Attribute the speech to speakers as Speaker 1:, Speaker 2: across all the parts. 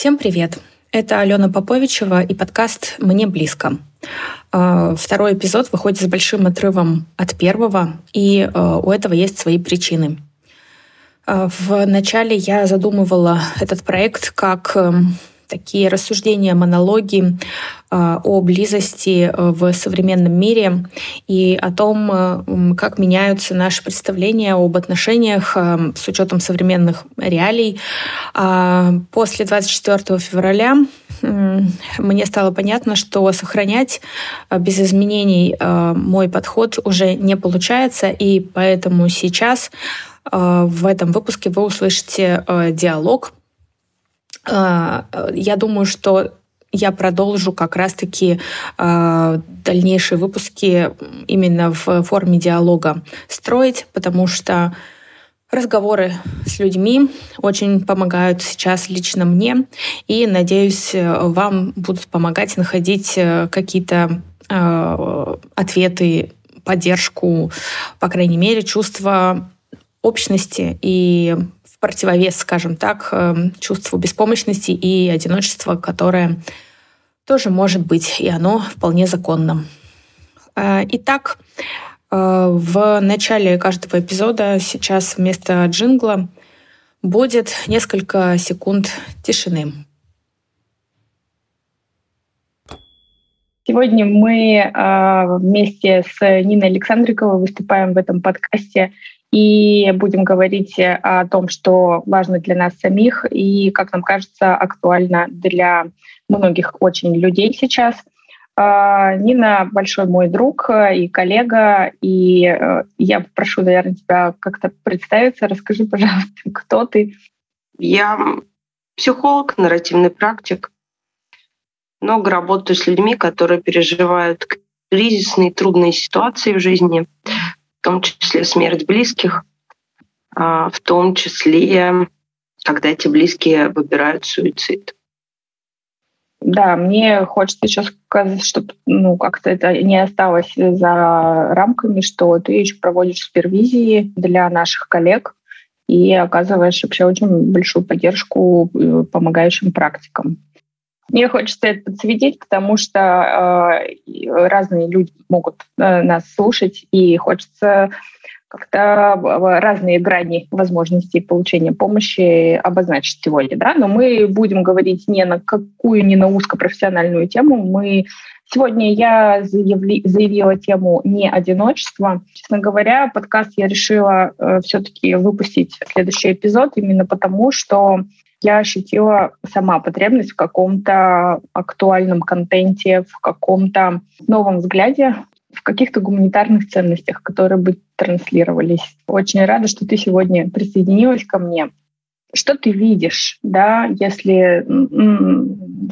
Speaker 1: Всем привет! Это Алена Поповичева и подкаст «Мне близко». А, второй эпизод выходит с большим отрывом от первого, и а, у этого есть свои причины. А, в начале я задумывала этот проект как эм, такие рассуждения, монологи а, о близости э, в современном мире и о том, э, как меняются наши представления об отношениях э, с учетом современных реалий. А, после 24 февраля мне стало понятно, что сохранять без изменений мой подход уже не получается, и поэтому сейчас в этом выпуске вы услышите диалог я думаю, что я продолжу как раз-таки э, дальнейшие выпуски именно в форме диалога строить, потому что разговоры с людьми очень помогают сейчас лично мне, и, надеюсь, вам будут помогать находить э, какие-то э, ответы, поддержку, по крайней мере, чувство общности и противовес, скажем так, эм, чувству беспомощности и одиночества, которое тоже может быть, и оно вполне законно. Э, итак, э, в начале каждого эпизода сейчас вместо джингла будет несколько секунд тишины.
Speaker 2: Сегодня мы э, вместе с Ниной Александриковой выступаем в этом подкасте и будем говорить о том, что важно для нас самих и, как нам кажется, актуально для многих очень людей сейчас. А, Нина большой мой друг и коллега, и э, я прошу, наверное, тебя как-то представиться. Расскажи, пожалуйста, кто ты?
Speaker 3: Я психолог, нарративный практик. Много работаю с людьми, которые переживают кризисные, трудные ситуации в жизни, в том числе смерть близких, а, в том числе, когда эти близкие выбирают суицид.
Speaker 2: Да, мне хочется еще сказать, чтобы ну, как-то это не осталось за рамками, что ты еще проводишь супервизии для наших коллег и оказываешь вообще очень большую поддержку э, помогающим практикам. Мне хочется это подсветить, потому что э, разные люди могут э, нас слушать, и хочется как-то разные грани возможностей получения помощи обозначить сегодня. Да? Но мы будем говорить не на какую, не на узкопрофессиональную тему. Мы Сегодня я заявли, заявила тему не одиночество. Честно говоря, подкаст я решила э, все-таки выпустить следующий эпизод именно потому, что я ощутила сама потребность в каком-то актуальном контенте, в каком-то новом взгляде, в каких-то гуманитарных ценностях, которые бы транслировались. Очень рада, что ты сегодня присоединилась ко мне. Что ты видишь, да, если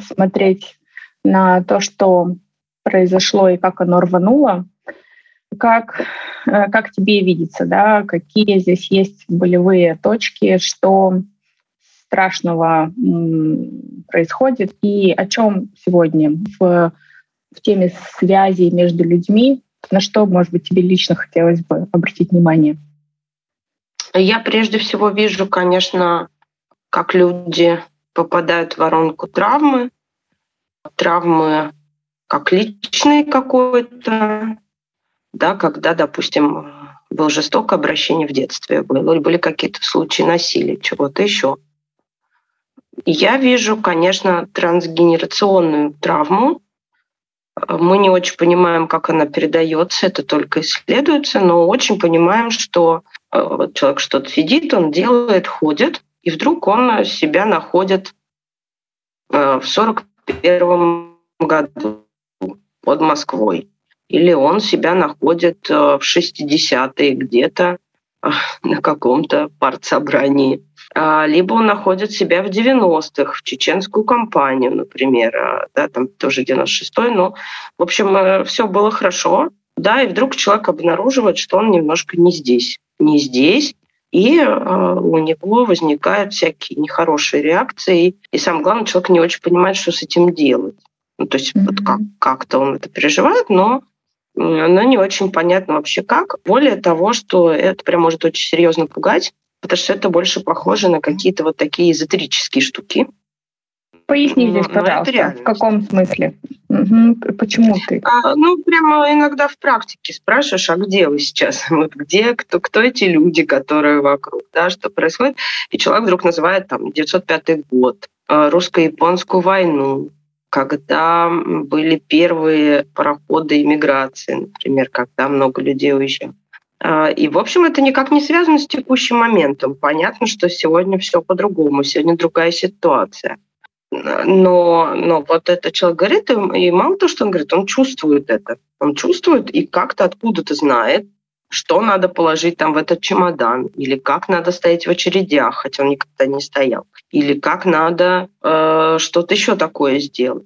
Speaker 2: смотреть на то, что произошло и как оно рвануло, как, э, как тебе видится, да, какие здесь есть болевые точки, что страшного происходит и о чем сегодня в, в теме связи между людьми, на что, может быть, тебе лично хотелось бы обратить внимание?
Speaker 3: Я прежде всего вижу, конечно, как люди попадают в воронку травмы, травмы как личные какой-то, да, когда, допустим, было жестокое обращение в детстве, было, были какие-то случаи насилия, чего-то еще. Я вижу, конечно, трансгенерационную травму. Мы не очень понимаем, как она передается, это только исследуется, но очень понимаем, что э, человек что-то сидит, он делает, ходит, и вдруг он себя находит э, в 41 году под Москвой. Или он себя находит э, в 60-е где-то на каком-то партсобрании. А, либо он находит себя в 90-х, в чеченскую кампанию, например, а, да, там тоже 96-й, но, в общем, э, все было хорошо, да, и вдруг человек обнаруживает, что он немножко не здесь, не здесь, и э, у него возникают всякие нехорошие реакции, и самое главное, человек не очень понимает, что с этим делать. Ну, то есть mm-hmm. вот как, как-то он это переживает, но но не очень понятно вообще как. Более того, что это прям может очень серьезно пугать, потому что это больше похоже на какие-то вот такие эзотерические штуки.
Speaker 2: Поясни ну, здесь, ну, пожалуйста, в каком смысле? Угу. Почему ты?
Speaker 3: А, ну, прямо иногда в практике спрашиваешь, а где вы сейчас? Вот где, кто, кто эти люди, которые вокруг, да, что происходит? И человек вдруг называет там 905 год, э, русско-японскую войну, когда были первые пароходы иммиграции, например, когда много людей уезжало. А, и, в общем, это никак не связано с текущим моментом. Понятно, что сегодня все по-другому, сегодня другая ситуация. Но, но вот этот человек говорит, и мало того, что он говорит, он чувствует это. Он чувствует и как-то откуда-то знает, что надо положить там в этот чемодан, или как надо стоять в очередях, хотя он никогда не стоял, или как надо э, что-то еще такое сделать.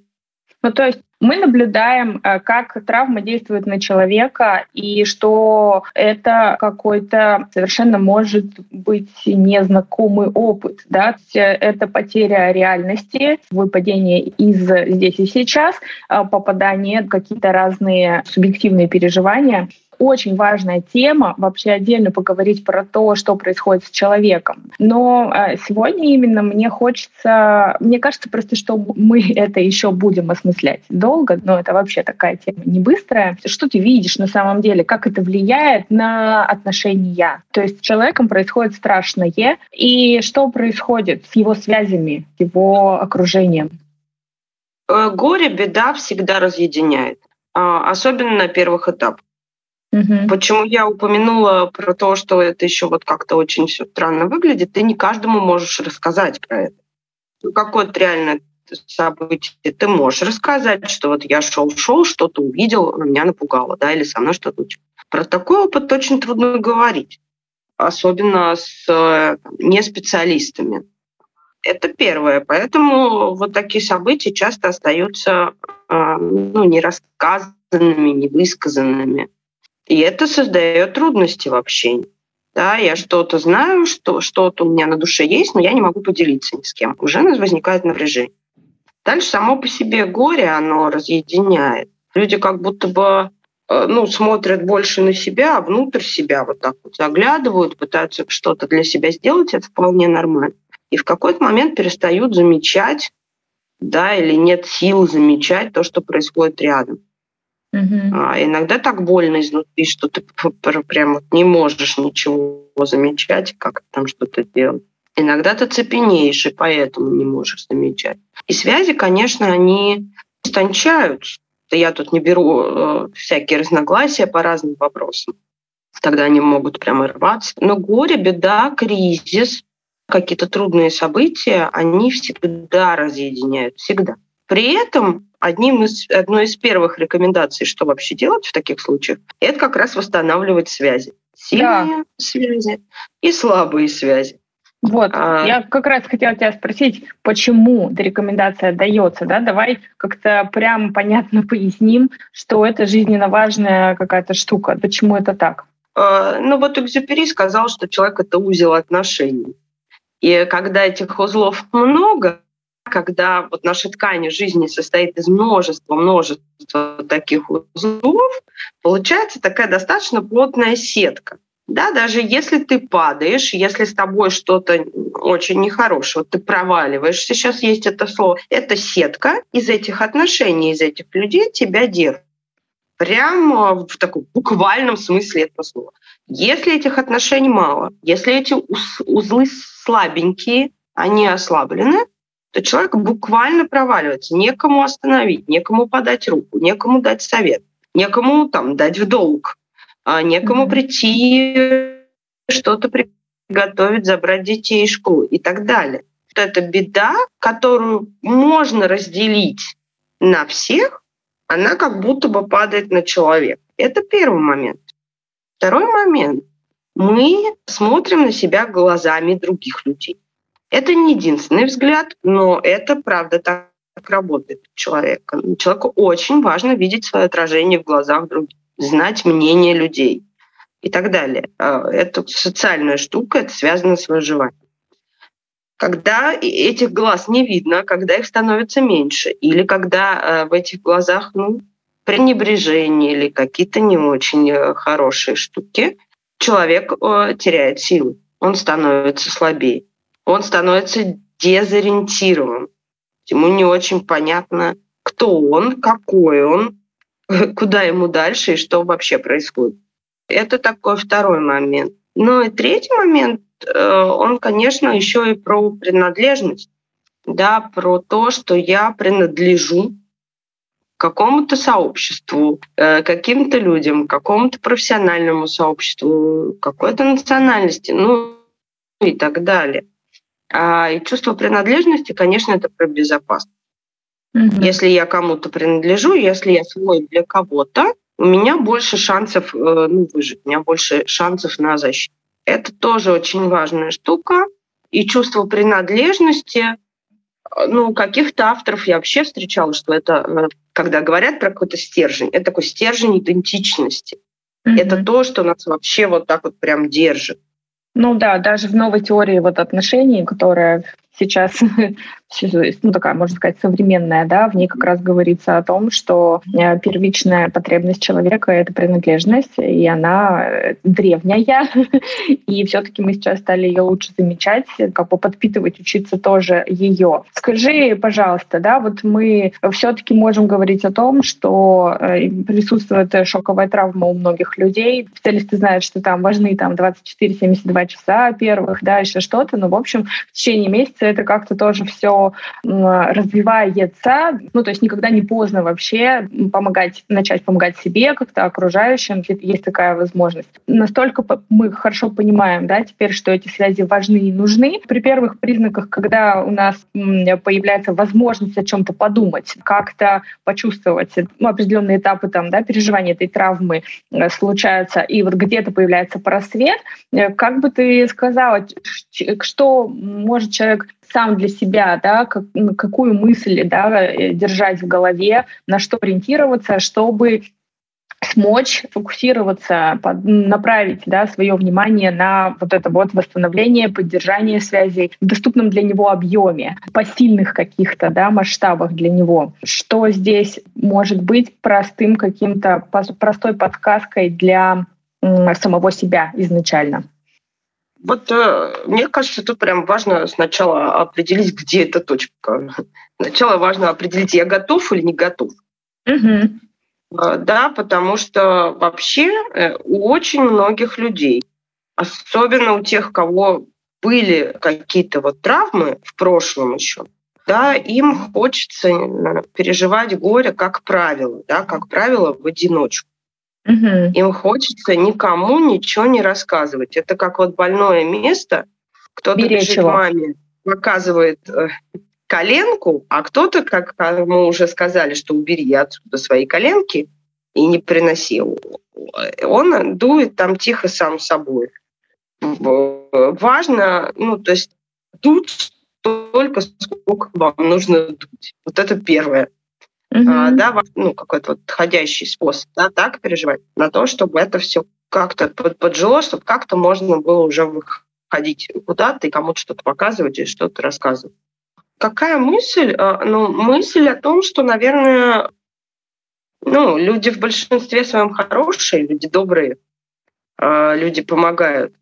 Speaker 2: Ну, то есть мы наблюдаем, э, как травма действует на человека, и что это какой-то совершенно может быть незнакомый опыт. Да? Это потеря реальности, выпадение из здесь и сейчас, э, попадание в какие-то разные субъективные переживания очень важная тема, вообще отдельно поговорить про то, что происходит с человеком. Но а, сегодня именно мне хочется, мне кажется просто, что мы это еще будем осмыслять долго, но это вообще такая тема не быстрая. Что ты видишь на самом деле, как это влияет на отношения? То есть с человеком происходит страшное, и что происходит с его связями, с его окружением?
Speaker 3: Горе, беда всегда разъединяет, а, особенно на первых этапах. Угу. Почему я упомянула про то, что это еще вот как-то очень все странно выглядит, ты не каждому можешь рассказать про это. Ну, какое-то реальное событие ты можешь рассказать, что вот я шел-шел, что-то увидел, меня напугало, да, или со мной что-то. Про такой опыт очень трудно говорить, особенно с неспециалистами. Это первое. Поэтому вот такие события часто остаются э, ну, нерассказанными, невысказанными. И это создает трудности в общении. Да, я что-то знаю, что что-то у меня на душе есть, но я не могу поделиться ни с кем. Уже возникает напряжение. Дальше само по себе горе, оно разъединяет. Люди как будто бы э, ну, смотрят больше на себя, а внутрь себя вот так вот заглядывают, пытаются что-то для себя сделать, это вполне нормально. И в какой-то момент перестают замечать, да, или нет сил замечать то, что происходит рядом. Uh-huh. А иногда так больно изнутри, что ты прям не можешь ничего замечать, как там что-то делать. Иногда ты цепенеешь, и поэтому не можешь замечать. И связи, конечно, они истончаются. Я тут не беру э, всякие разногласия по разным вопросам. Тогда они могут прямо рваться. Но горе, беда, кризис, какие-то трудные события, они всегда разъединяют, всегда. При этом одним из, одной из первых рекомендаций, что вообще делать в таких случаях, это как раз восстанавливать связи. Сильные да. связи и слабые связи.
Speaker 2: Вот, а... я как раз хотела тебя спросить, почему эта рекомендация дается, да? Давай как-то прям понятно поясним, что это жизненно важная какая-то штука. Почему это так?
Speaker 3: А, ну вот Экзюпери сказал, что человек — это узел отношений. И когда этих узлов много, когда вот наша ткань жизни состоит из множества, множества таких узлов, получается такая достаточно плотная сетка. Да, даже если ты падаешь, если с тобой что-то очень нехорошее, вот ты проваливаешься, сейчас есть это слово, эта сетка из этих отношений, из этих людей тебя держит. Прямо в таком буквальном смысле этого слова. Если этих отношений мало, если эти узлы слабенькие, они ослаблены, то человек буквально проваливается. Некому остановить, некому подать руку, некому дать совет, некому там дать в долг, а некому mm-hmm. прийти что-то приготовить, забрать детей из школы и так далее. Вот это беда, которую можно разделить на всех, она как будто бы падает на человека. Это первый момент. Второй момент. Мы смотрим на себя глазами других людей. Это не единственный взгляд, но это правда так работает человека. Человеку очень важно видеть свое отражение в глазах других, знать мнение людей и так далее. А, это социальная штука, это связано с выживанием. Когда этих глаз не видно, когда их становится меньше, или когда а, в этих глазах ну, пренебрежение или какие-то не очень э, хорошие штуки, человек э, теряет силы, он становится слабее он становится дезориентирован. Ему не очень понятно, кто он, какой он, куда ему дальше и что вообще происходит. Это такой второй момент. Ну и третий момент, э, он, конечно, еще и про принадлежность, да, про то, что я принадлежу какому-то сообществу, э, каким-то людям, какому-то профессиональному сообществу, какой-то национальности, ну и так далее. А, и чувство принадлежности, конечно, это про безопасность. Mm-hmm. Если я кому-то принадлежу, если я свой для кого-то, у меня больше шансов э, ну, выжить, у меня больше шансов на защиту. Это тоже очень важная штука. И чувство принадлежности, ну, каких-то авторов я вообще встречала, что это, э, когда говорят про какой-то стержень, это такой стержень идентичности. Mm-hmm. Это то, что нас вообще вот так вот прям держит.
Speaker 2: Ну да, даже в новой теории вот отношений, которая сейчас, ну такая, можно сказать, современная, да, в ней как раз говорится о том, что э, первичная потребность человека — это принадлежность, и она э, древняя, и все-таки мы сейчас стали ее лучше замечать, как бы подпитывать, учиться тоже ее. Скажи, пожалуйста, да, вот мы все-таки можем говорить о том, что э, присутствует шоковая травма у многих людей. Специалисты знают, что там важны там 24-72 часа первых, да, еще что-то, но, в общем, в течение месяца это как-то тоже все развивается. Ну, то есть никогда не поздно вообще помогать, начать помогать себе, как-то окружающим, есть такая возможность. Настолько мы хорошо понимаем, да, теперь, что эти связи важны и нужны. При первых признаках, когда у нас появляется возможность о чем-то подумать, как-то почувствовать ну, определенные этапы там, да, переживания этой травмы э, случаются, и вот где-то появляется просвет, э, как бы ты сказала, что может человек сам для себя, да, как, какую мысль да, э, держать в голове, на что ориентироваться, чтобы смочь фокусироваться, направить да, свое внимание на вот это вот восстановление, поддержание связей в доступном для него объеме, посильных каких-то да, масштабах для него. Что здесь может быть простым каким-то, простой подсказкой для самого себя изначально?
Speaker 3: Вот э, мне кажется, тут прям важно сначала определить, где эта точка. Сначала важно определить, я готов или не готов. Угу. Да, потому что вообще э, у очень многих людей, особенно у тех, у кого были какие-то вот травмы в прошлом еще, да, им хочется переживать горе, как правило, да, как правило, в одиночку. Угу. Им хочется никому ничего не рассказывать. Это как вот больное место. Кто-то бежит маме, показывает э, коленку, а кто-то, как мы уже сказали, что убери отсюда свои коленки и не приноси. Он дует там тихо сам собой. Важно, ну, то есть дуть столько, сколько вам нужно дуть. Вот это первое угу. да, ну, какой-то вот подходящий способ, да, так переживать, на то, чтобы это все как-то поджило, чтобы как-то можно было уже выходить куда-то и кому-то что-то показывать и что-то рассказывать. Какая мысль? А, ну, мысль о том, что, наверное, ну, люди в большинстве своем хорошие, люди добрые, а, люди помогают.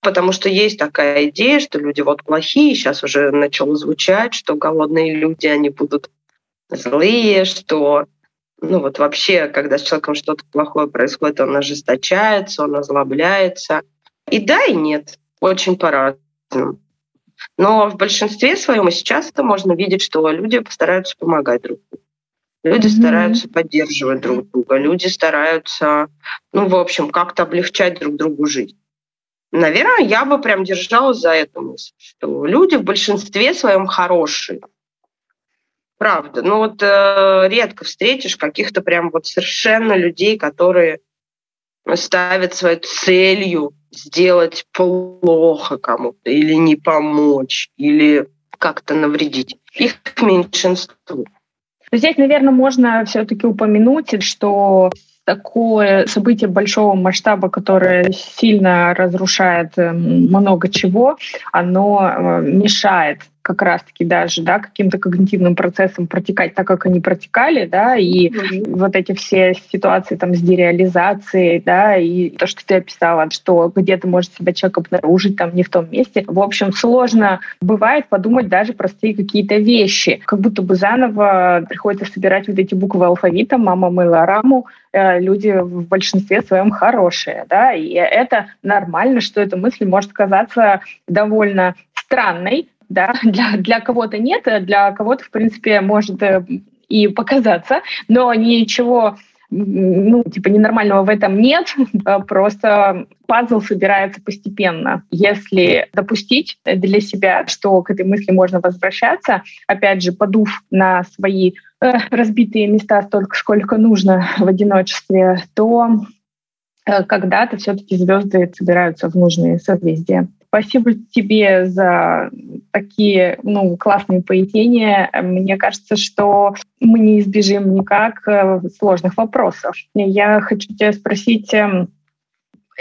Speaker 3: Потому что есть такая идея, что люди вот плохие, сейчас уже начало звучать, что голодные люди, они будут злые, что ну вот вообще, когда с человеком что-то плохое происходит, он ожесточается, он озлобляется. И да, и нет. Очень по-разному. Но в большинстве своем и сейчас это можно видеть, что люди стараются помогать друг другу. Люди mm-hmm. стараются поддерживать друг друга, люди стараются, ну, в общем, как-то облегчать друг другу жизнь. Наверное, я бы прям держалась за эту мысль, что люди в большинстве своем хорошие. Правда. Ну вот э, редко встретишь каких-то прям вот совершенно людей, которые ставят своей целью сделать плохо кому-то или не помочь, или как-то навредить. Их меньшинство.
Speaker 2: Здесь, наверное, можно все-таки упомянуть, что такое событие большого масштаба, которое сильно разрушает э, много чего, оно э, мешает как раз-таки даже, да, каким-то когнитивным процессом протекать так, как они протекали, да, и mm-hmm. вот эти все ситуации там с дереализацией, да, и то, что ты описала, что где-то может себя человек обнаружить там не в том месте. В общем, сложно бывает подумать даже простые какие-то вещи. Как будто бы заново приходится собирать вот эти буквы алфавита, мама мыла раму, э, люди в большинстве своем хорошие, да, и это нормально, что эта мысль может казаться довольно странной, да, для, для кого-то нет, для кого-то, в принципе, может э, и показаться, но ничего ну, типа, ненормального в этом нет, просто пазл собирается постепенно. Если допустить для себя, что к этой мысли можно возвращаться, опять же, подув на свои э, разбитые места столько, сколько нужно в одиночестве, то э, когда-то все-таки звезды собираются в нужные созвездия. Спасибо тебе за такие ну, классные пояснения. Мне кажется, что мы не избежим никак э, сложных вопросов. Я хочу тебя спросить, эм,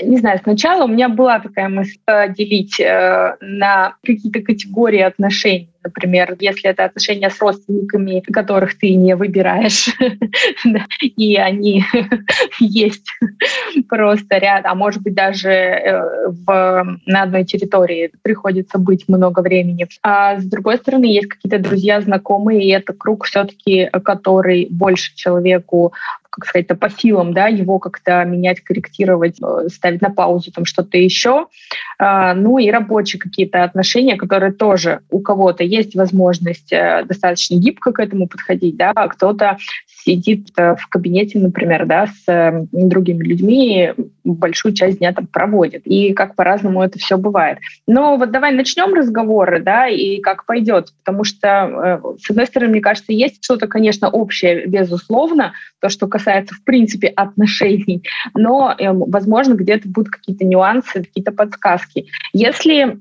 Speaker 2: не знаю, сначала у меня была такая мысль э, делить э, на какие-то категории отношений. Например, если это отношения с родственниками, которых ты не выбираешь, и они есть просто ряд, а может быть даже э, в, на одной территории приходится быть много времени. А с другой стороны, есть какие-то друзья, знакомые, и это круг все-таки, который больше человеку как сказать, по силам, да, его как-то менять, корректировать, э, ставить на паузу, там что-то еще. А, ну и рабочие какие-то отношения, которые тоже у кого-то есть возможность э, достаточно гибко к этому подходить, да, а кто-то сидит э, в кабинете, например, да, с э, другими людьми, большую часть дня там проводит. И как по-разному это все бывает. Но вот давай начнем разговоры, да, и как пойдет. Потому что, с одной стороны, мне кажется, есть что-то, конечно, общее, безусловно, то, что касается, в принципе, отношений, но, возможно, где-то будут какие-то нюансы, какие-то подсказки. Если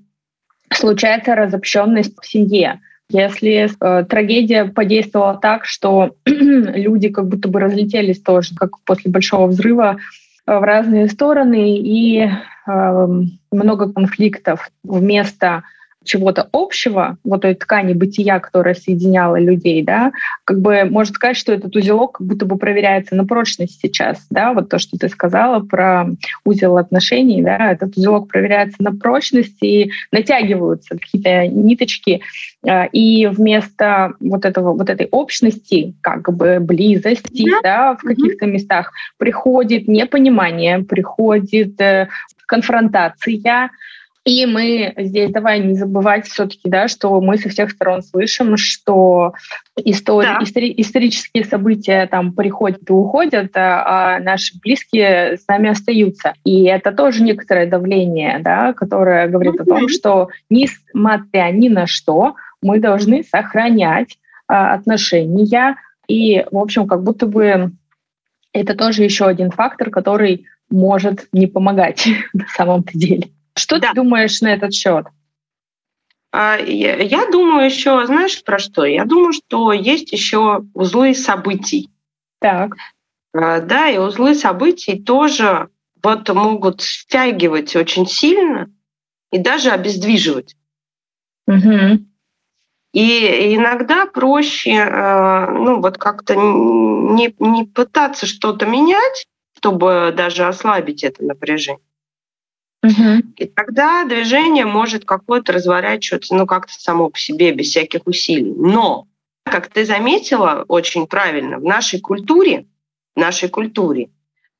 Speaker 2: случается разобщенность в семье. Если э, трагедия подействовала так, что люди как будто бы разлетелись тоже, как после большого взрыва, э, в разные стороны, и э, много конфликтов вместо чего-то общего, вот той ткани бытия, которая соединяла людей, да, как бы можно сказать, что этот узелок как будто бы проверяется на прочность сейчас, да, вот то, что ты сказала про узел отношений, да, этот узелок проверяется на прочность и натягиваются какие-то ниточки, а, и вместо вот этого вот этой общности, как бы близости, да, да в каких-то местах приходит непонимание, приходит э, конфронтация, и мы здесь давай не забывать все-таки, да, что мы со всех сторон слышим, что истории, да. истори, исторические события там приходят и уходят, а, а наши близкие с нами остаются. И это тоже некоторое давление, да, которое говорит mm-hmm. о том, что несмотря ни на что, мы должны сохранять а, отношения. И, в общем, как будто бы это тоже еще один фактор, который может не помогать на самом-то деле. Что да. ты думаешь на этот счет?
Speaker 3: А, я, думаю еще, знаешь, про что? Я думаю, что есть еще узлы событий.
Speaker 2: Так.
Speaker 3: А, да, и узлы событий тоже вот могут стягивать очень сильно и даже обездвиживать.
Speaker 2: Угу.
Speaker 3: И иногда проще, а, ну вот как-то не, не пытаться что-то менять, чтобы даже ослабить это напряжение, и тогда движение может какое-то разворачиваться, ну, как-то само по себе, без всяких усилий. Но, как ты заметила очень правильно, в нашей культуре, в нашей культуре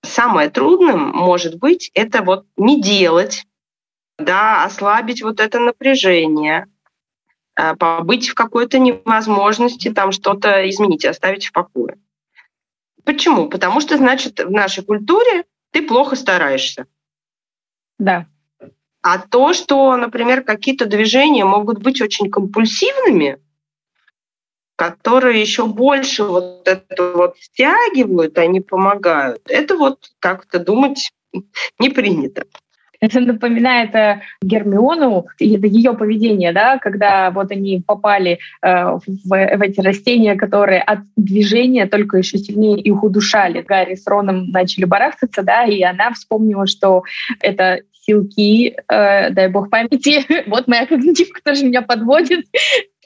Speaker 3: самое трудное может быть это вот не делать, да, ослабить вот это напряжение, а, побыть в какой-то невозможности там что-то изменить, оставить в покое. Почему? Потому что, значит, в нашей культуре ты плохо стараешься.
Speaker 2: Да.
Speaker 3: А то, что, например, какие-то движения могут быть очень компульсивными, которые еще больше вот это вот стягивают, они помогают, это вот как-то думать не принято.
Speaker 2: Это напоминает э, Гермиону, это ее поведение, да, когда вот они попали э, в, в эти растения, которые от движения только еще сильнее их удушали. Гарри с Роном начали барахтаться, да, и она вспомнила, что это силки, э, дай бог памяти. вот моя когнитивка тоже меня подводит.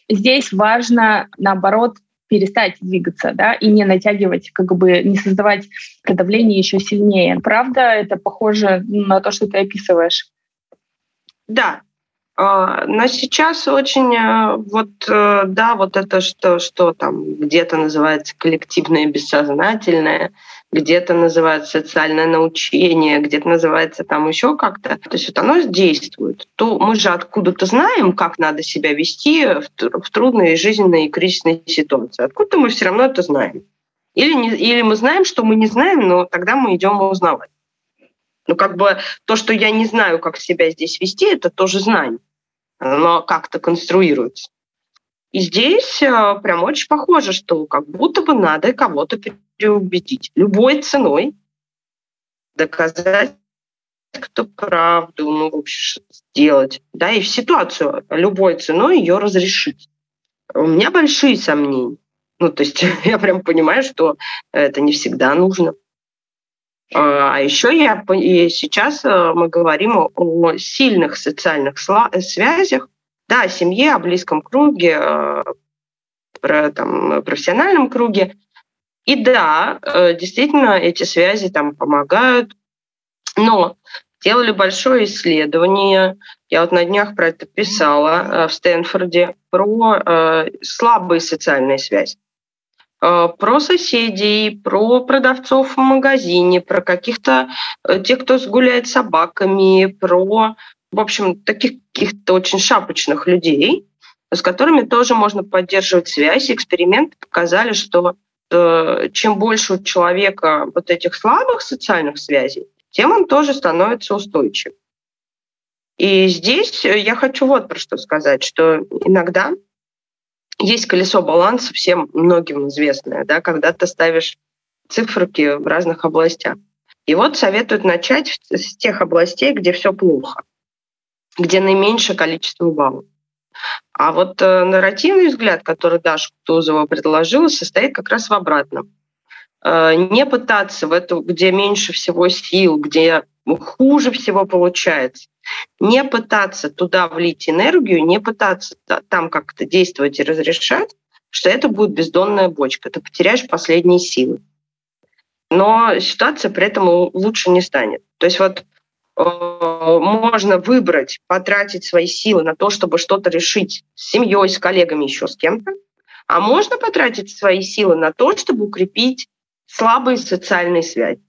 Speaker 2: здесь важно, наоборот, перестать двигаться, да, и не натягивать, как бы не создавать это давление еще сильнее. Правда, это похоже на то, что ты описываешь?
Speaker 3: Да, но сейчас очень э, вот э, да вот это что что там где-то называется коллективное бессознательное, где-то называется социальное научение, где-то называется там еще как-то. То есть вот оно действует. То мы же откуда-то знаем, как надо себя вести в трудной жизненной и кризисной ситуации. Откуда-то мы все равно это знаем. Или, не, или мы знаем, что мы не знаем, но тогда мы идем узнавать. Ну, как бы то, что я не знаю, как себя здесь вести, это тоже знание оно как-то конструируется. И здесь э, прям очень похоже, что как будто бы надо кого-то переубедить любой ценой, доказать кто правду, ну, в общем, сделать, да, и в ситуацию любой ценой ее разрешить. У меня большие сомнения. Ну, то есть я прям понимаю, что это не всегда нужно. А, а еще я и сейчас э, мы говорим о сильных социальных э, связях, да, о семье, о близком круге, э, про там, профессиональном круге. И да, действительно, эти связи там помогают, но делали большое исследование, я вот на днях про это писала в Стэнфорде, про слабые социальные связи. Э, про соседей, про продавцов в магазине, про каких-то э, тех, кто гуляет с собаками, про, в общем, таких каких-то очень шапочных людей, с которыми тоже можно поддерживать связь. Эксперименты показали, что э, чем больше у человека вот этих слабых социальных связей, тем он тоже становится устойчивым. И здесь я хочу вот про что сказать, что иногда есть колесо баланса, всем многим известное, да, когда ты ставишь циферки в разных областях. И вот советуют начать с тех областей, где все плохо, где наименьшее количество баллов. А вот э, нарративный взгляд, который Даша Кутузова предложила, состоит как раз в обратном. Э, не пытаться в эту, где меньше всего сил, где хуже всего получается, не пытаться туда влить энергию, не пытаться там как-то действовать и разрешать, что это будет бездонная бочка. Ты потеряешь последние силы. Но ситуация при этом лучше не станет. То есть вот э, можно выбрать, потратить свои силы на то, чтобы что-то решить с семьей, с коллегами, еще с кем-то, а можно потратить свои силы на то, чтобы укрепить слабые социальные связи.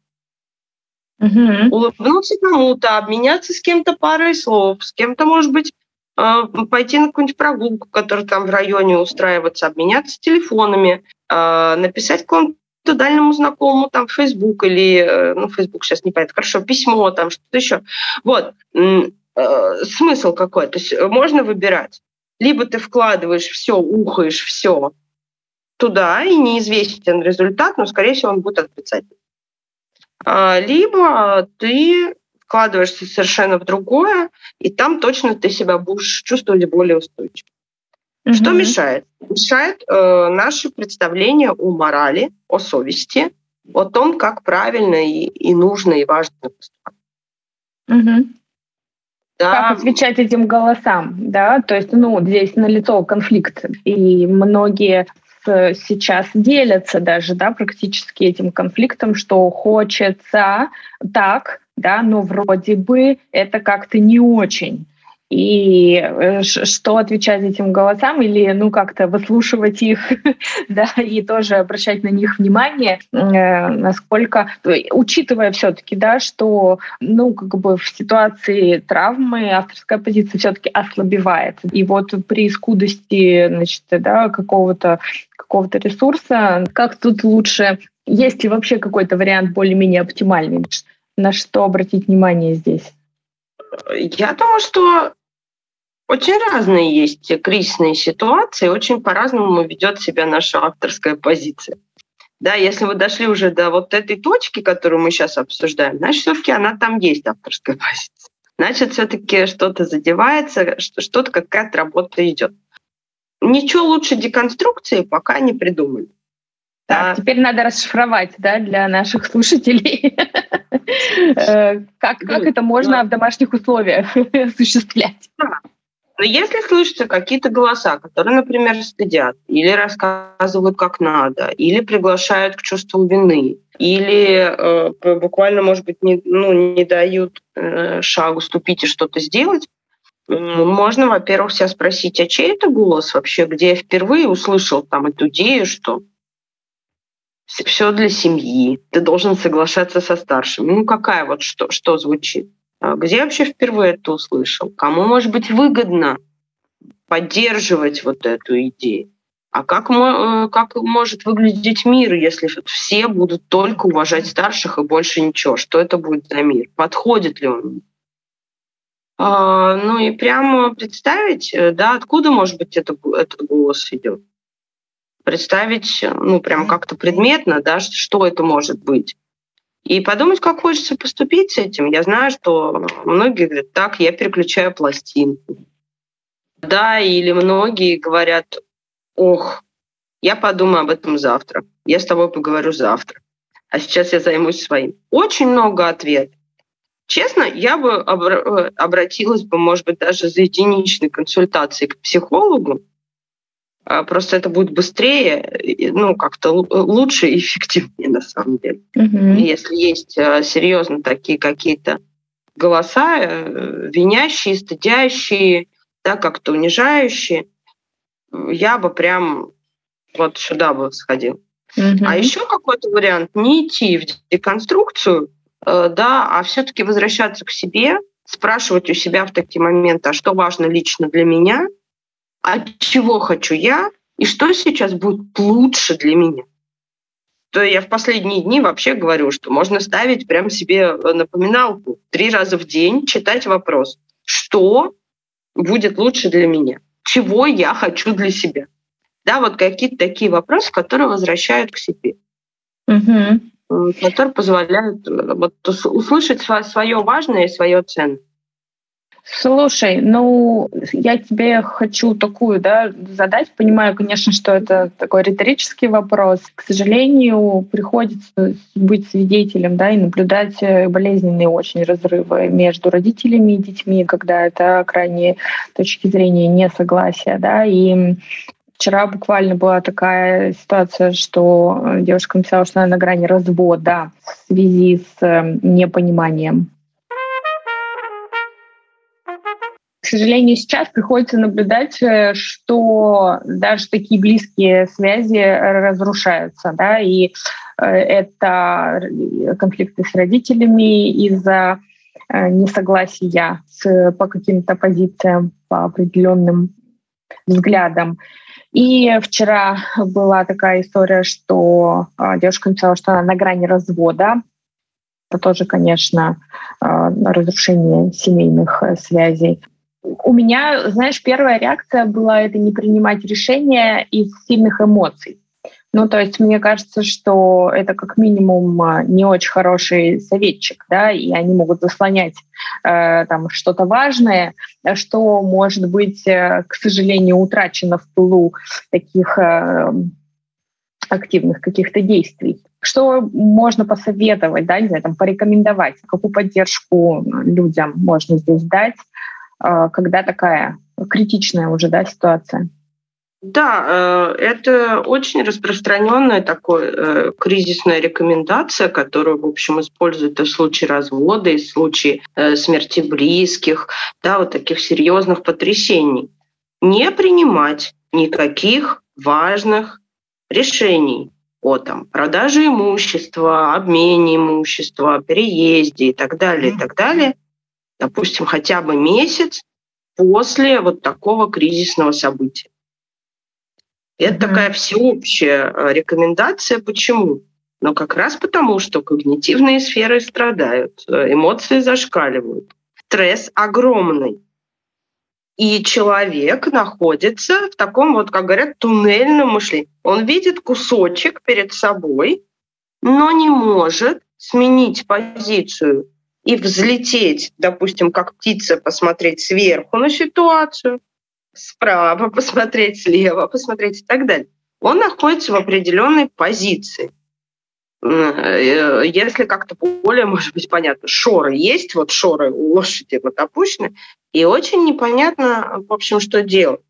Speaker 3: Угу. Улыбнуться кому-то, обменяться с кем-то парой слов, с кем-то, может быть, а, пойти на какую-нибудь прогулку, которая там в районе устраивается, обменяться телефонами, а, написать какому-то дальнему знакомому там в Facebook или, э, ну, Facebook сейчас не понятно, хорошо, письмо там, что-то еще. Вот. Э, смысл какой? То есть можно выбирать. Либо ты вкладываешь все, ухаешь все туда, и неизвестен результат, но, скорее всего, он будет отрицательный. А, либо ты вкладываешься совершенно в другое, и там точно ты себя будешь чувствовать более устойчиво. Угу. Что мешает? Мешает э, наше представление о морали, о совести, о том, как правильно и, и нужно и важно поступать.
Speaker 2: Угу. Да. Как отвечать этим голосам, да? То есть, ну, здесь налицо конфликт, и многие сейчас делятся даже, да, практически этим конфликтом, что хочется так, да, но вроде бы это как-то не очень. И э, что отвечать этим голосам или ну как-то выслушивать их, да, и тоже обращать на них внимание, э, насколько, учитывая все-таки, да, что ну как бы в ситуации травмы авторская позиция все-таки ослабевает, и вот при скудости, значит, да, какого-то какого-то ресурса, как тут лучше, есть ли вообще какой-то вариант более-менее оптимальный, на что обратить внимание здесь?
Speaker 3: Я думаю, что очень разные есть кризисные ситуации, очень по-разному ведет себя наша авторская позиция. Да, если вы дошли уже до вот этой точки, которую мы сейчас обсуждаем, значит, все-таки она там есть, авторская позиция. Значит, все-таки что-то задевается, что-то какая-то работа идет. Ничего лучше деконструкции пока не придумали.
Speaker 2: Так, да. теперь надо расшифровать, да, для наших слушателей, э, как, как это можно в домашних условиях осуществлять.
Speaker 3: Но если слышатся какие-то голоса, которые, например, стыдят, или рассказывают как надо, или приглашают к чувству вины, или э, буквально, может быть, не, ну, не дают э, шагу ступить и что-то сделать, можно, во-первых, себя спросить, а чей это голос вообще, где я впервые услышал там эту идею, что все для семьи, ты должен соглашаться со старшими. Ну, какая вот что, что звучит? А где я вообще впервые это услышал? Кому, может быть, выгодно поддерживать вот эту идею? А как, э, как может выглядеть мир, если все будут только уважать старших и больше ничего? Что это будет за мир? Подходит ли он? А, ну и прямо представить, э, да, откуда, может быть, это, этот голос идет. Представить, ну, прям как-то предметно, да, что это может быть. И подумать, как хочется поступить с этим. Я знаю, что многие говорят, так, я переключаю пластинку. Да, или многие говорят, ох, я подумаю об этом завтра. Я с тобой поговорю завтра. А сейчас я займусь своим. Очень много ответов. Честно, я бы обратилась бы, может быть, даже за единичной консультацией к психологу, а, просто это будет быстрее, ну, как-то лучше и эффективнее на самом деле. Mm-hmm. Если есть а, серьезно такие какие-то голоса, э, винящие, стыдящие, да, как-то унижающие, я бы прям вот сюда бы сходил. Mm-hmm. А еще какой-то вариант не идти в деконструкцию, э, да, а все-таки возвращаться к себе, спрашивать у себя в такие моменты, а что важно лично для меня – а чего хочу я и что сейчас будет лучше для меня. То я в последние дни вообще говорю, что можно ставить прям себе напоминалку три раза в день, читать вопрос, что будет лучше для меня, чего я хочу для себя. Да, вот какие-то такие вопросы, которые возвращают к себе. Угу. Которые позволяют э, вот, услышать свое важное и свое ценное.
Speaker 2: Слушай, ну, я тебе хочу такую, да, задать. Понимаю, конечно, что это такой риторический вопрос. К сожалению, приходится быть свидетелем, да, и наблюдать э, болезненные очень разрывы между родителями и детьми, когда это крайне точки зрения несогласия, да, и Вчера буквально была такая ситуация, что девушка написала, что она на грани развода в связи с э, непониманием к сожалению, сейчас приходится наблюдать, э, что даже такие близкие связи разрушаются, да, и э, это конфликты с родителями из-за э, несогласия с, по каким-то позициям, по определенным взглядам. И вчера была такая история, что девушка написала, что она на грани развода. Это тоже, конечно, разрушение семейных связей. У меня, знаешь, первая реакция была это не принимать решения из сильных эмоций. Ну, то есть мне кажется, что это как минимум а, не очень хороший советчик, да, и они могут заслонять э, там что-то важное, что может быть, э, к сожалению, утрачено в пылу таких э, активных каких-то действий. Что можно посоветовать, да, не знаю, там, порекомендовать, какую поддержку людям можно здесь дать, а, когда такая критичная уже да, ситуация?
Speaker 3: Да, э, это очень распространенная такая э, кризисная рекомендация, которую, в общем, используют и в случае развода, и в случае э, смерти близких, да, вот таких серьезных потрясений. Не принимать никаких важных решений о там, продаже имущества, обмене имущества, переезде и так далее, и так далее – допустим, хотя бы месяц после вот такого кризисного события. Это mm-hmm. такая всеобщая э, рекомендация. Почему? Но как раз потому, что когнитивные сферы страдают, э, эмоции зашкаливают, стресс огромный. И человек находится в таком, вот, как говорят, туннельном мышлении. Он видит кусочек перед собой, но не может сменить позицию и взлететь, допустим, как птица, посмотреть сверху на ситуацию, справа посмотреть, слева посмотреть и так далее. Он находится в определенной позиции. Э, если как-то более, может быть, понятно, шоры есть, вот шоры у лошади вот опущены, и очень непонятно, в общем, что делать.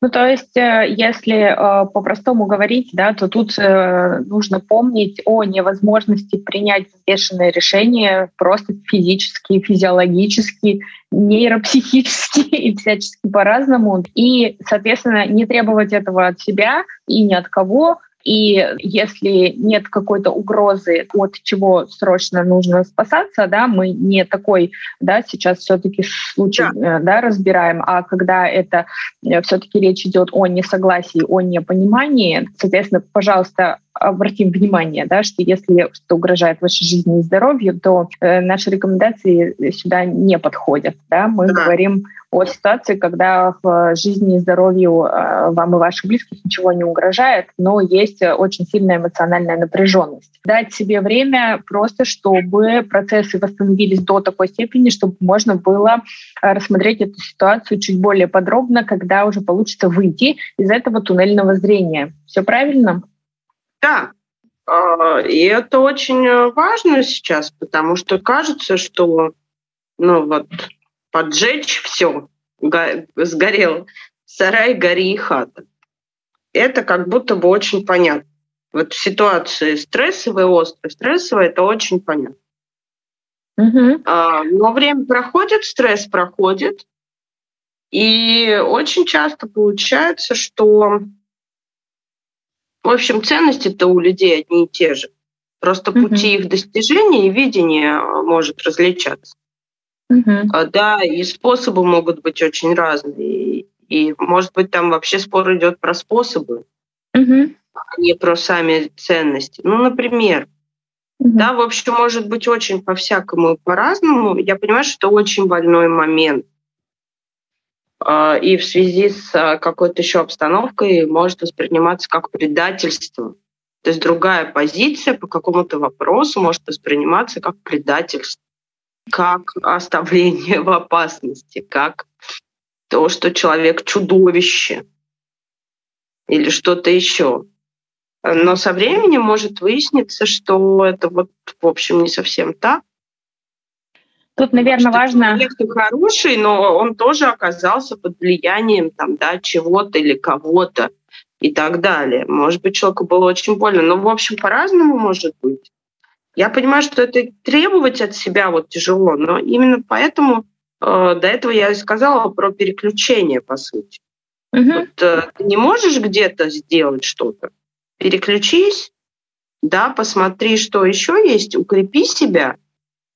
Speaker 2: Ну, то есть, э, если э, по-простому говорить, да, то тут э, нужно помнить о невозможности принять взвешенное решение просто физически, физиологически, нейропсихически и всячески по-разному. И, соответственно, не требовать этого от себя и ни от кого, и если нет какой-то угрозы, от чего срочно нужно спасаться, да, мы не такой, да, сейчас все-таки случай, да. Э, да, разбираем, а когда это э, все-таки речь идет о несогласии, о непонимании, соответственно, пожалуйста, обратим внимание, да, что если что угрожает вашей жизни и здоровью, то э, наши рекомендации сюда не подходят. Да? Мы да. говорим о ситуации, когда в жизни и здоровью э, вам и ваших близких ничего не угрожает, но есть очень сильная эмоциональная напряженность. Дать себе время просто, чтобы процессы восстановились до такой степени, чтобы можно было э, рассмотреть эту ситуацию чуть более подробно, когда уже получится выйти из этого туннельного зрения. Все правильно?
Speaker 3: Да, а, и это очень э, важно сейчас, потому что кажется, что ну вот поджечь все, сгорел сарай, гори и хата. Это как будто бы очень понятно. Вот в ситуации стрессовой, острой стрессовой, это очень понятно. Угу. Но время проходит, стресс проходит, и очень часто получается, что в общем, ценности-то у людей одни и те же. Просто mm-hmm. пути их достижения и видения э, может различаться. Mm-hmm. Да, и способы могут быть очень разные. И, может быть, там вообще спор идет про способы, mm-hmm. а не про сами ценности. Ну, например, mm-hmm. да, в общем, может быть очень по-всякому и по-разному. Я понимаю, что это очень больной момент. А, и в связи с а, какой-то еще обстановкой может восприниматься как предательство. То есть другая позиция по какому-то вопросу может восприниматься как предательство, как оставление в опасности, как то, что человек чудовище или что-то еще. Но со временем может выясниться, что это вот, в общем, не совсем так,
Speaker 2: Тут, наверное, важно...
Speaker 3: Человек хороший, но он тоже оказался под влиянием там, да, чего-то или кого-то и так далее. Может быть, человеку было очень больно. Но, в общем, по-разному может быть. Я понимаю, что это требовать от себя вот тяжело, но именно поэтому э, до этого я и сказала про переключение, по сути. Угу. Вот, э, ты не можешь где-то сделать что-то. Переключись, да, посмотри, что еще есть, укрепи себя –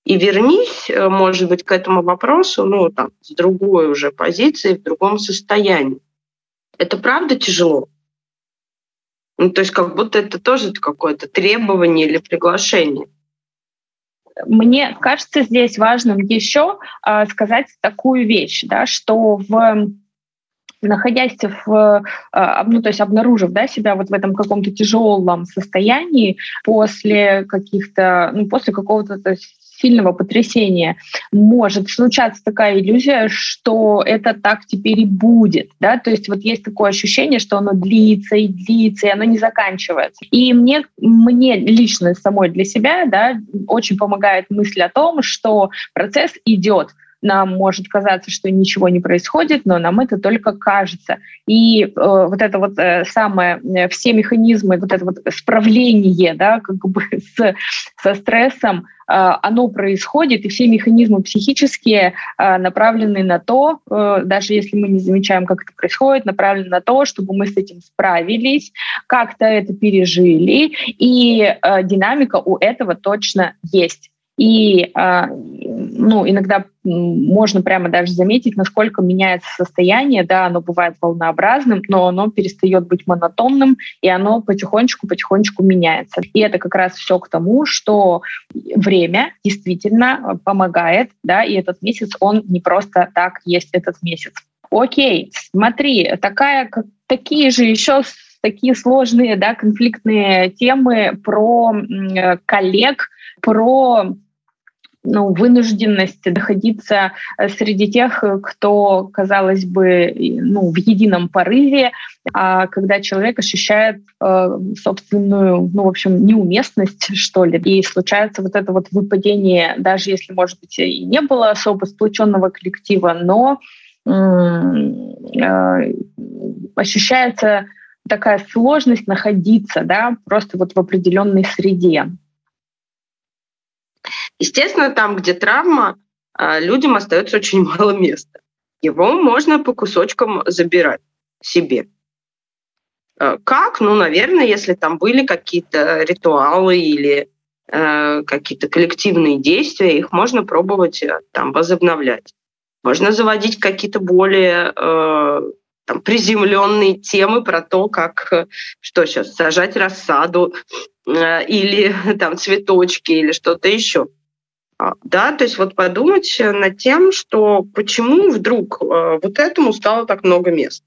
Speaker 3: и вернись, э, может быть, к этому вопросу, ну, там, с другой уже позиции, в другом состоянии. Это правда тяжело? Ну, то есть как будто это тоже какое-то требование или приглашение.
Speaker 2: Мне кажется, здесь важным еще э, сказать такую вещь, да, что в находясь в, э, ну, то есть обнаружив да, себя вот в этом каком-то тяжелом состоянии после каких-то, ну, после какого-то сильного потрясения может случаться такая иллюзия, что это так теперь и будет. Да? То есть вот есть такое ощущение, что оно длится и длится, и оно не заканчивается. И мне, мне лично самой для себя да, очень помогает мысль о том, что процесс идет нам может казаться, что ничего не происходит, но нам это только кажется. И э, вот это вот э, самое, э, все механизмы, вот это вот справление, да, как бы с, со стрессом, э, оно происходит, и все механизмы психические э, направлены на то, э, даже если мы не замечаем, как это происходит, направлены на то, чтобы мы с этим справились, как-то это пережили, и динамика у этого точно есть. И э, ну, иногда можно прямо даже заметить, насколько меняется состояние. Да, оно бывает волнообразным, но оно перестает быть монотонным, и оно потихонечку-потихонечку меняется. И это как раз все к тому, что время действительно помогает, да, и этот месяц, он не просто так есть этот месяц. Окей, смотри, такая, такие же еще такие сложные, да, конфликтные темы про коллег, про ну, вынужденность находиться э, среди тех, кто, казалось бы, ну, в едином порыве, а когда человек ощущает э, собственную, ну, в общем, неуместность, что ли, и случается вот это вот выпадение, даже если, может быть, и не было особо сплоченного коллектива, но э, ощущается такая сложность находиться, да, просто вот в определенной среде.
Speaker 3: Естественно, там, где травма, а, людям остается очень мало места. Его можно по кусочкам забирать себе. А, как? Ну, наверное, если там были какие-то ритуалы или э, какие-то коллективные действия, их можно пробовать там возобновлять. Можно заводить какие-то более э, там, приземленные темы про то, как что сейчас сажать рассаду э, или там цветочки или что-то еще. А, да, то есть вот подумать над тем, что почему вдруг э, вот этому стало так много мест.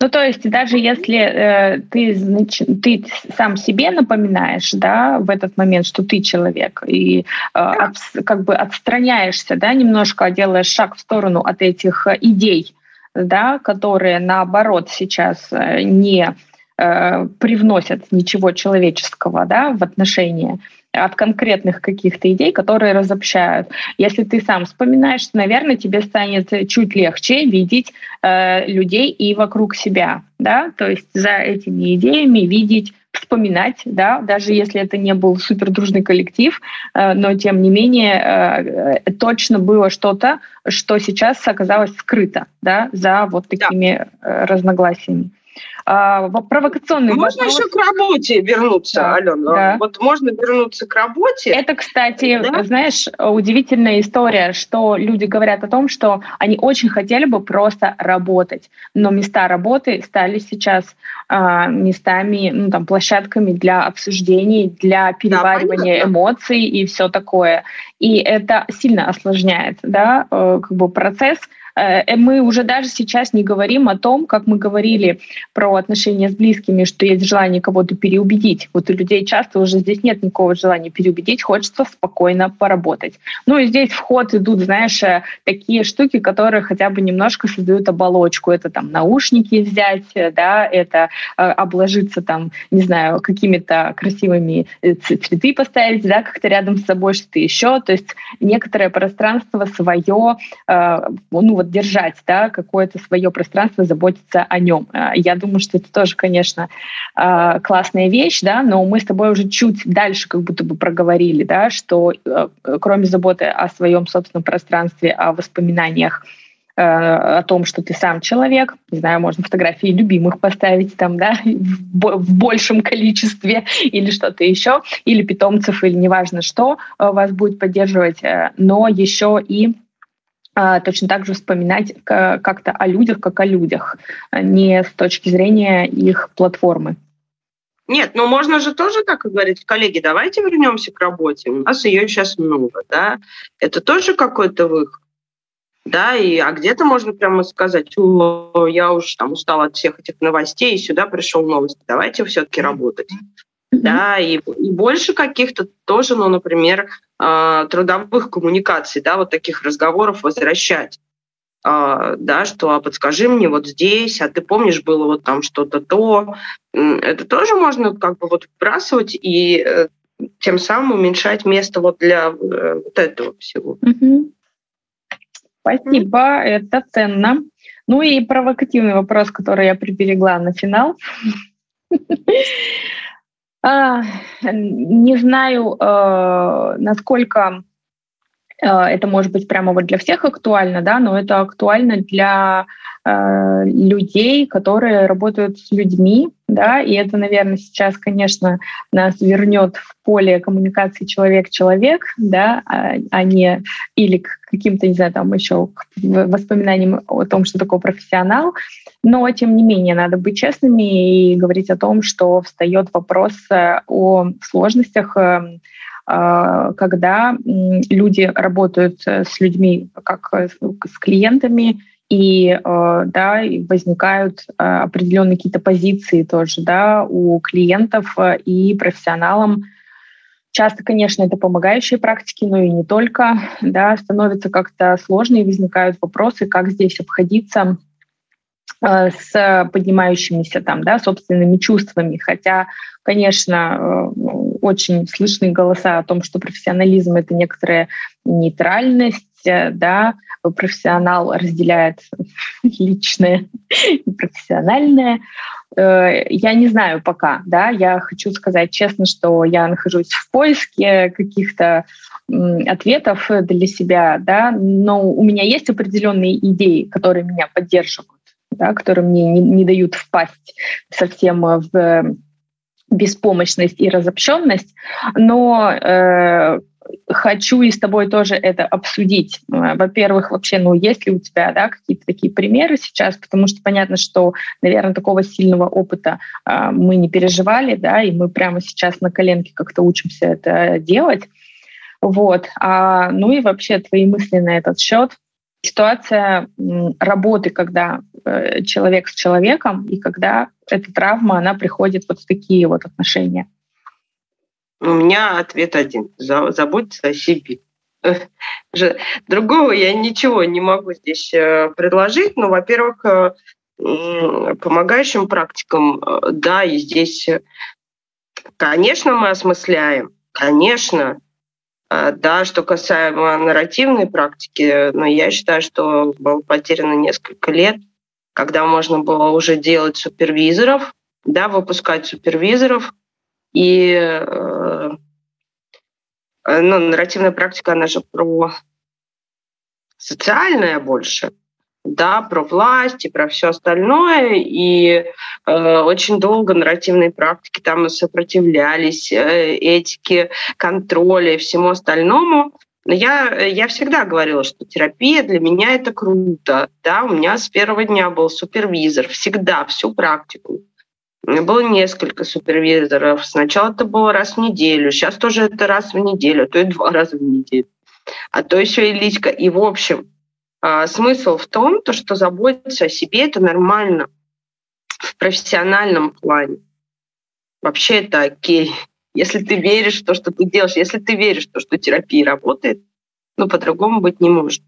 Speaker 2: Ну, то есть даже если э, ты, значит, ты сам себе напоминаешь, да, в этот момент, что ты человек, и э, от, как бы отстраняешься, да, немножко делаешь шаг в сторону от этих идей, да, которые наоборот сейчас э, не э, привносят ничего человеческого да, в отношения от конкретных каких-то идей, которые разобщают. Если ты сам вспоминаешь, наверное, тебе станет чуть легче видеть э, людей и вокруг себя, да, то есть за этими идеями видеть вспоминать, да, даже если это не был супердружный коллектив, э, но тем не менее э, точно было что-то, что сейчас оказалось скрыто, да, за вот такими да. разногласиями.
Speaker 3: А, провокационный можно вопрос. еще к работе вернуться, да, Алена. Да. Вот можно вернуться к работе.
Speaker 2: Это, кстати, да? знаешь, удивительная история, что люди говорят о том, что они очень хотели бы просто работать, но места работы стали сейчас а, местами, ну там площадками для обсуждений, для переваривания да, эмоций и все такое. И это сильно осложняет, да, э, как бы процесс Э, э, мы уже даже сейчас не говорим о том, как мы говорили про отношения с близкими, что есть желание кого-то переубедить. Вот у людей часто уже здесь нет никакого желания переубедить, хочется спокойно поработать. Ну и здесь в ход идут, знаешь, э, такие штуки, которые хотя бы немножко создают оболочку. Это там наушники взять, да, это обложиться там, не знаю, какими-то красивыми цветы поставить, да, как-то рядом с собой, что-то еще. То есть некоторое пространство свое, ну вот держать, да, какое-то свое пространство, заботиться о нем. А, я думаю, что это тоже, конечно, а, классная вещь, да, но мы с тобой уже чуть дальше как будто бы проговорили, да, что э, кроме заботы о своем собственном пространстве, о воспоминаниях, э, о том, что ты сам человек, не знаю, можно фотографии любимых поставить там, да, в большем количестве или что-то еще, или питомцев, или неважно что э, вас будет поддерживать, но еще и точно так же вспоминать как-то о людях, как о людях, а не с точки зрения их платформы.
Speaker 3: Нет, ну можно же тоже так говорить, коллеги, давайте вернемся к работе. У нас ее сейчас много, да. Это тоже какой-то выход. Да, и, а где-то можно прямо сказать, я уж там устала от всех этих новостей, и сюда пришел новости, давайте все-таки работать. Да, и, и больше каких-то тоже, ну, например, э, трудовых коммуникаций, да, вот таких разговоров возвращать. Э, да, что а подскажи мне вот здесь, а ты помнишь, было вот там что-то то. Это тоже можно как бы вот вбрасывать и э, тем самым уменьшать место вот для э, вот этого всего.
Speaker 2: Mm-hmm. Спасибо, mm-hmm. это ценно. Ну и провокативный вопрос, который я приберегла на финал. А, не знаю, э, насколько э, это может быть прямо вот для всех актуально, да, но это актуально для э, людей, которые работают с людьми, да, и это, наверное, сейчас, конечно, нас вернет в поле коммуникации человек-человек, да, а, а не или к каким-то, не знаю, там еще к воспоминаниям о том, что такое профессионал. Но, тем не менее, надо быть честными и говорить о том, что встает вопрос э, о сложностях э, э, когда люди работают с людьми, как с клиентами, и да, возникают определенные какие-то позиции тоже да, у клиентов и профессионалам Часто, конечно, это помогающие практики, но и не только. Да, становится как-то сложно и возникают вопросы, как здесь обходиться э, с поднимающимися там, да, собственными чувствами. Хотя, конечно, э, очень слышны голоса о том, что профессионализм — это некоторая нейтральность, э, да, профессионал разделяет личное и профессиональное. Э, я не знаю пока, да, я хочу сказать честно, что я нахожусь в поиске каких-то ответов для себя, да, но у меня есть определенные идеи, которые меня поддерживают, да, которые мне не, не дают впасть совсем в беспомощность и разобщенность, но э, хочу и с тобой тоже это обсудить. Э, во-первых, вообще, ну, есть ли у тебя да, какие-то такие примеры сейчас, потому что понятно, что, наверное, такого сильного опыта э, мы не переживали, да, и мы прямо сейчас на коленке как-то учимся это делать. Вот. А, ну и вообще твои мысли на этот счет. Ситуация работы, когда э, человек с человеком, и когда эта травма, она приходит вот в такие вот отношения.
Speaker 3: У меня ответ один. Заботься о себе. Другого я ничего не могу здесь э, предложить. Но, во-первых, э, помогающим практикам, э, да, и здесь, конечно, мы осмысляем, конечно, да, что касаемо нарративной практики, но я считаю, что было потеряно несколько лет, когда можно было уже делать супервизоров, да, выпускать супервизоров, и ну, нарративная практика, она же про социальное больше, да, про власть и про все остальное. И э, очень долго нарративные практики там сопротивлялись э, этике, контроле и всему остальному. Но я, я всегда говорила, что терапия для меня это круто. Да, у меня с первого дня был супервизор, всегда, всю практику. Было несколько супервизоров. Сначала это было раз в неделю, сейчас тоже это раз в неделю, а то и два раза в неделю. А то еще и личка. И в общем, а, смысл в том, то, что заботиться о себе это нормально в профессиональном плане. Вообще это окей. Если ты веришь в то, что ты делаешь, если ты веришь в то, что терапия работает, ну, по-другому быть не может.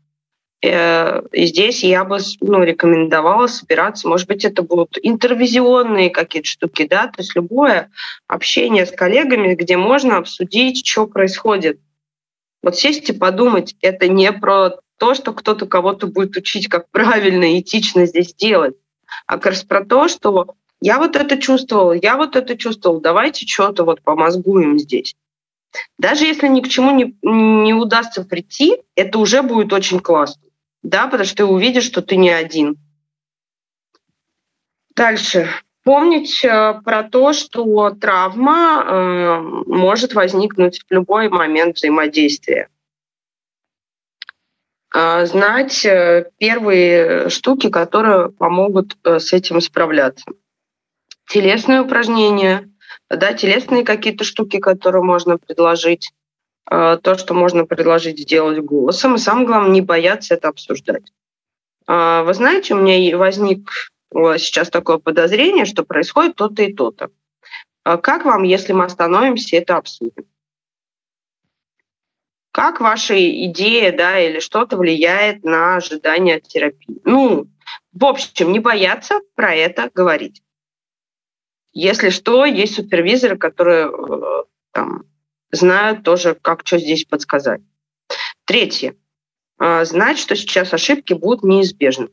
Speaker 3: Э, и здесь я бы ну, рекомендовала собираться. Может быть, это будут интервизионные какие-то штуки, да, то есть любое общение с коллегами, где можно обсудить, что происходит. Вот сесть и подумать, это не про то, что кто-то кого-то будет учить, как правильно и этично здесь делать, а как раз про то, что я вот это чувствовал, я вот это чувствовал, давайте что-то вот помозгуем здесь. Даже если ни к чему не, не удастся прийти, это уже будет очень классно да, потому что ты увидишь, что ты не один. Дальше. Помнить э, про то, что травма э, может возникнуть в любой момент взаимодействия. Э, знать э, первые штуки, которые помогут э, с этим справляться. Телесные упражнения, да, телесные какие-то штуки, которые можно предложить то, что можно предложить сделать голосом, и самое главное, не бояться это обсуждать. А, вы знаете, у меня возник сейчас такое подозрение, что происходит то-то и то-то. А как вам, если мы остановимся это обсудим? Как ваша идея да, или что-то влияет на ожидание от терапии? Ну, в общем, не бояться про это говорить. Если что, есть супервизоры, которые э, там, знают тоже, как что здесь подсказать. Третье. А, знать, что сейчас ошибки будут неизбежны.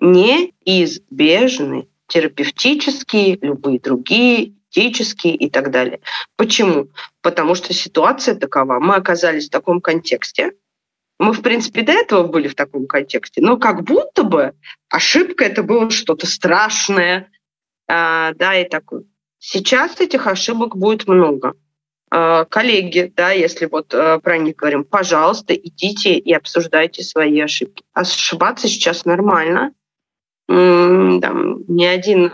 Speaker 3: Неизбежны. Терапевтические, любые другие, этические и так далее. Почему? Потому что ситуация такова. Мы оказались в таком контексте, мы, в принципе, до этого были в таком контексте, но как будто бы ошибка это было что-то страшное, а, да, и такое. Сейчас этих ошибок будет много. А, коллеги, да, если вот э, про них говорим, пожалуйста, идите и обсуждайте свои ошибки. Ошибаться сейчас нормально. Там, ни один э,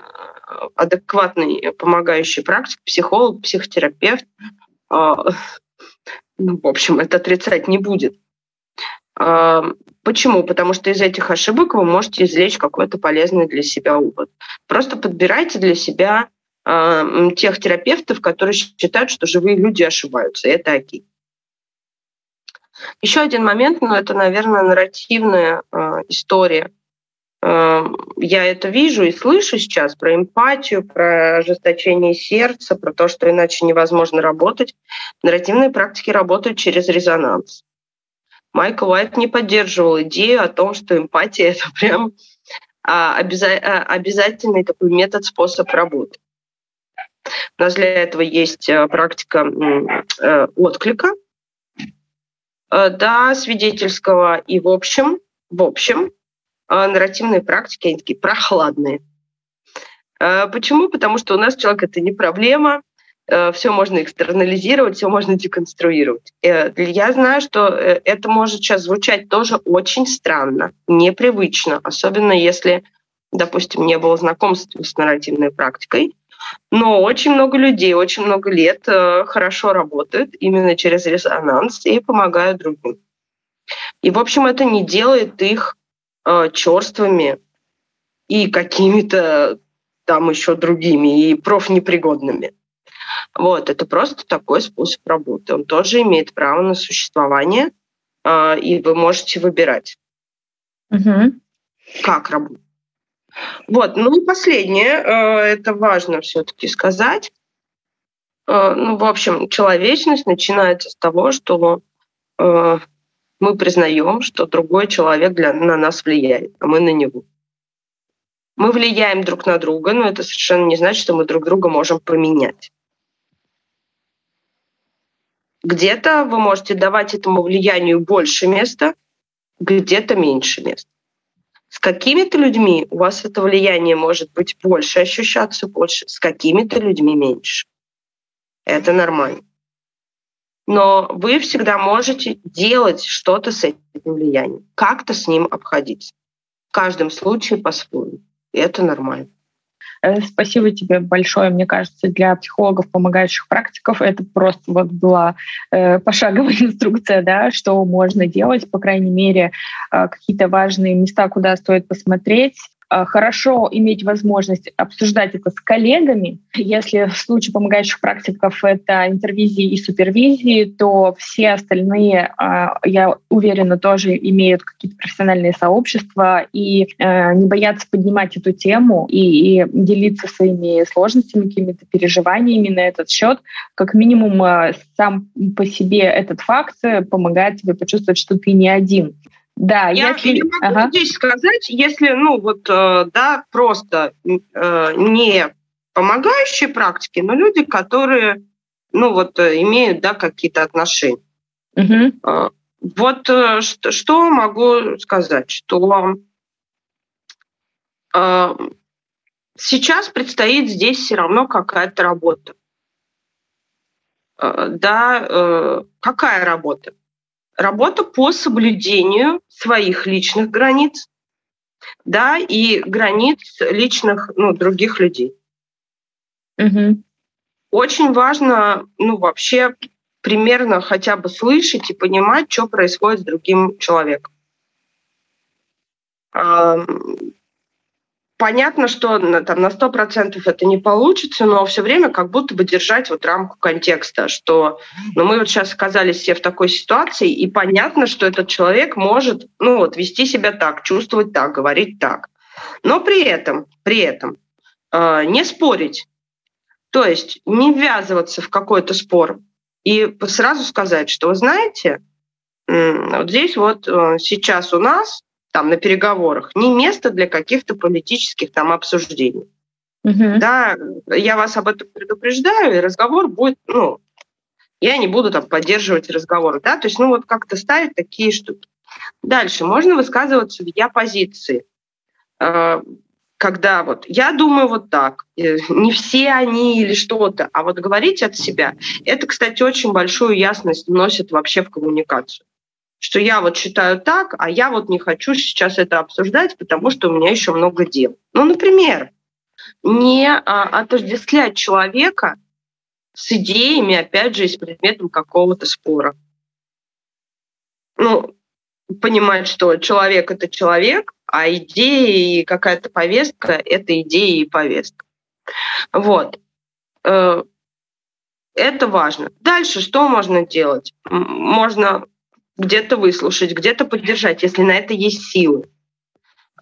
Speaker 3: адекватный помогающий практик, психолог, психотерапевт, а, ну, в общем, это отрицать не будет. А, почему? Потому что из этих ошибок вы можете извлечь какой-то полезный для себя опыт. Просто подбирайте для себя тех терапевтов, которые считают, что живые люди ошибаются. И это окей. Еще один момент, но ну, это, наверное, нарративная э, история. Э, я это вижу и слышу сейчас про эмпатию, про ожесточение сердца, про то, что иначе невозможно работать. Нарративные практики работают через резонанс. Майкл Уайт не поддерживал идею о том, что эмпатия — это прям а, обяза- обязательный такой метод, способ работы. У нас для этого есть э, практика э, отклика, э, да, свидетельского и в общем, в общем, нарративные практики, они такие прохладные. Почему? Потому что у нас человек это не проблема, все можно экстернализировать, все можно деконструировать. Я знаю, что это может сейчас звучать тоже очень странно, непривычно, особенно если, допустим, не было знакомства с нарративной практикой. Но очень много людей, очень много лет э, хорошо работают именно через резонанс и помогают другим. И, в общем, это не делает их э, черствыми и какими-то там еще другими, и профнепригодными. Вот, это просто такой способ работы. Он тоже имеет право на существование, э, и вы можете выбирать, угу. как работать. Вот, ну и последнее, э, это важно все-таки сказать. Э, ну, в общем, человечность начинается с того, что э, мы признаем, что другой человек для, на нас влияет, а мы на него. Мы влияем друг на друга, но это совершенно не значит, что мы друг друга можем поменять. Где-то вы можете давать этому влиянию больше места, где-то меньше места. С какими-то людьми у вас это влияние может быть больше ощущаться, больше, с какими-то людьми меньше. Это нормально. Но вы всегда можете делать что-то с этим влиянием, как-то с ним обходиться. В каждом случае по-своему. Это нормально.
Speaker 2: Э, спасибо тебе большое. Мне кажется, для психологов, помогающих практиков, это просто вот была э, пошаговая инструкция, да, что можно делать, по крайней мере, э, какие-то важные места, куда стоит посмотреть, хорошо иметь возможность обсуждать это с коллегами. Если в случае помогающих практиков это интервизии и супервизии, то все остальные, а, я уверена, тоже имеют какие-то профессиональные сообщества и э, не боятся поднимать эту тему и, делиться своими сложностями, какими-то переживаниями на этот счет. Как минимум, э, сам по себе этот факт помогает тебе почувствовать, что ты не один.
Speaker 3: Да, я, если... я могу ага. здесь сказать, если, ну, вот, э, да, просто э, не помогающие практики, но люди, которые, ну, вот, э, имеют, да, какие-то отношения. Угу. Вот что, что могу сказать, что сейчас предстоит здесь все равно какая-то работа. Да, какая работа? Работа по соблюдению своих личных границ, да, и границ личных, ну, других людей. Угу. Очень важно, ну, вообще примерно хотя бы слышать и понимать, что происходит с другим человеком. Понятно, что там, на 100% это не получится, но все время как будто бы держать вот рамку контекста, что ну, мы вот сейчас оказались все в такой ситуации, и понятно, что этот человек может ну, вот, вести себя так, чувствовать так, говорить так. Но при этом, при этом э, не спорить, то есть не ввязываться в какой-то спор и сразу сказать, что вы знаете, вот здесь вот э, сейчас у нас там на переговорах, не место для каких-то политических там обсуждений. Угу. Да, я вас об этом предупреждаю, и разговор будет, ну, я не буду там поддерживать разговор, да, то есть, ну, вот как-то ставить такие штуки. Дальше можно высказываться в я позиции, э, когда вот я думаю вот так, э, не все они или что-то, а вот говорить от себя, это, кстати, очень большую ясность вносит вообще в коммуникацию что я вот считаю так, а я вот не хочу сейчас это обсуждать, потому что у меня еще много дел. Ну, например, не а, отождествлять человека с идеями, опять же, с предметом какого-то спора. Ну, понимать, что человек — это человек, а идея и какая-то повестка — это идея и повестка. Вот. Э, это важно. Дальше что можно делать? Можно где-то выслушать, где-то поддержать, если на это есть силы.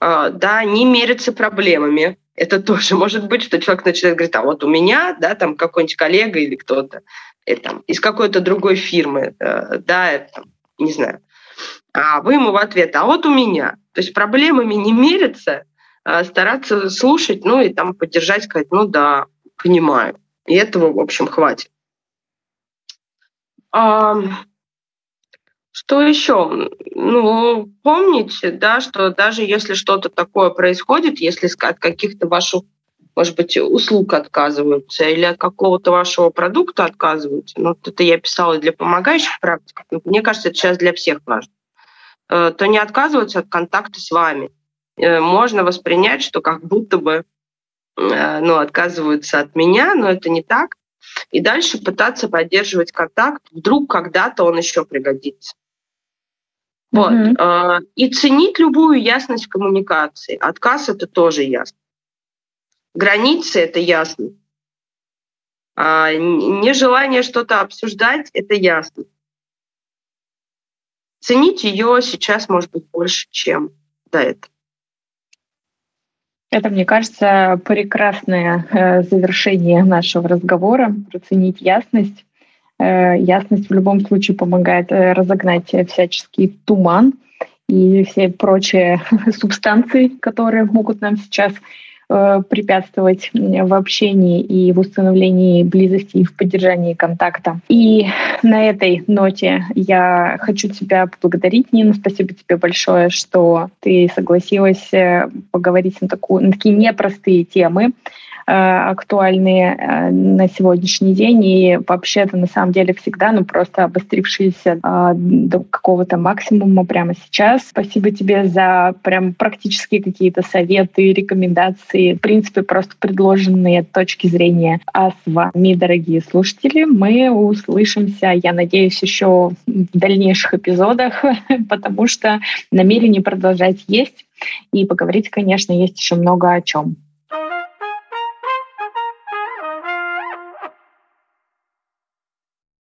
Speaker 3: А, да, не мериться проблемами. Это тоже может быть, что человек начинает говорить, а вот у меня, да, там какой-нибудь коллега или кто-то и, там, из какой-то другой фирмы, э, да, там, не знаю. А вы ему в ответ, а вот у меня. То есть проблемами не мериться, а стараться слушать, ну и там поддержать, сказать, ну да, понимаю. И этого, в общем, хватит. Что еще? Ну, помните, да, что даже если что-то такое происходит, если от каких-то ваших, может быть, услуг отказываются или от какого-то вашего продукта отказываются, ну, это я писала для помогающих практик, мне кажется, это сейчас для всех важно, э, то не отказываются от контакта с вами. Э, можно воспринять, что как будто бы э, ну, отказываются от меня, но это не так. И дальше пытаться поддерживать контакт, вдруг когда-то он еще пригодится. Вот. Mm-hmm. И ценить любую ясность коммуникации. Отказ это тоже ясно. Границы это ясно. А нежелание что-то обсуждать это ясно. Ценить ее сейчас может быть больше, чем до этого.
Speaker 2: Это, мне кажется, прекрасное э, завершение нашего разговора. Проценить ясность. Э, ясность в любом случае помогает э, разогнать всяческий туман и все прочие субстанции, которые могут нам сейчас препятствовать в общении и в установлении близости и в поддержании контакта. И на этой ноте я хочу тебя поблагодарить, Нина. Спасибо тебе большое, что ты согласилась э, поговорить на, такую, на такие непростые темы. Э, актуальные э, на сегодняшний день и вообще-то на самом деле всегда, ну просто обострившиеся э, до какого-то максимума прямо сейчас. Спасибо тебе за прям практические какие-то советы, рекомендации, в принципе, просто предложенные точки зрения. А с вами, дорогие слушатели, мы услышимся, я надеюсь, еще в дальнейших эпизодах, потому что намерение продолжать есть. И поговорить, конечно, есть еще много о чем.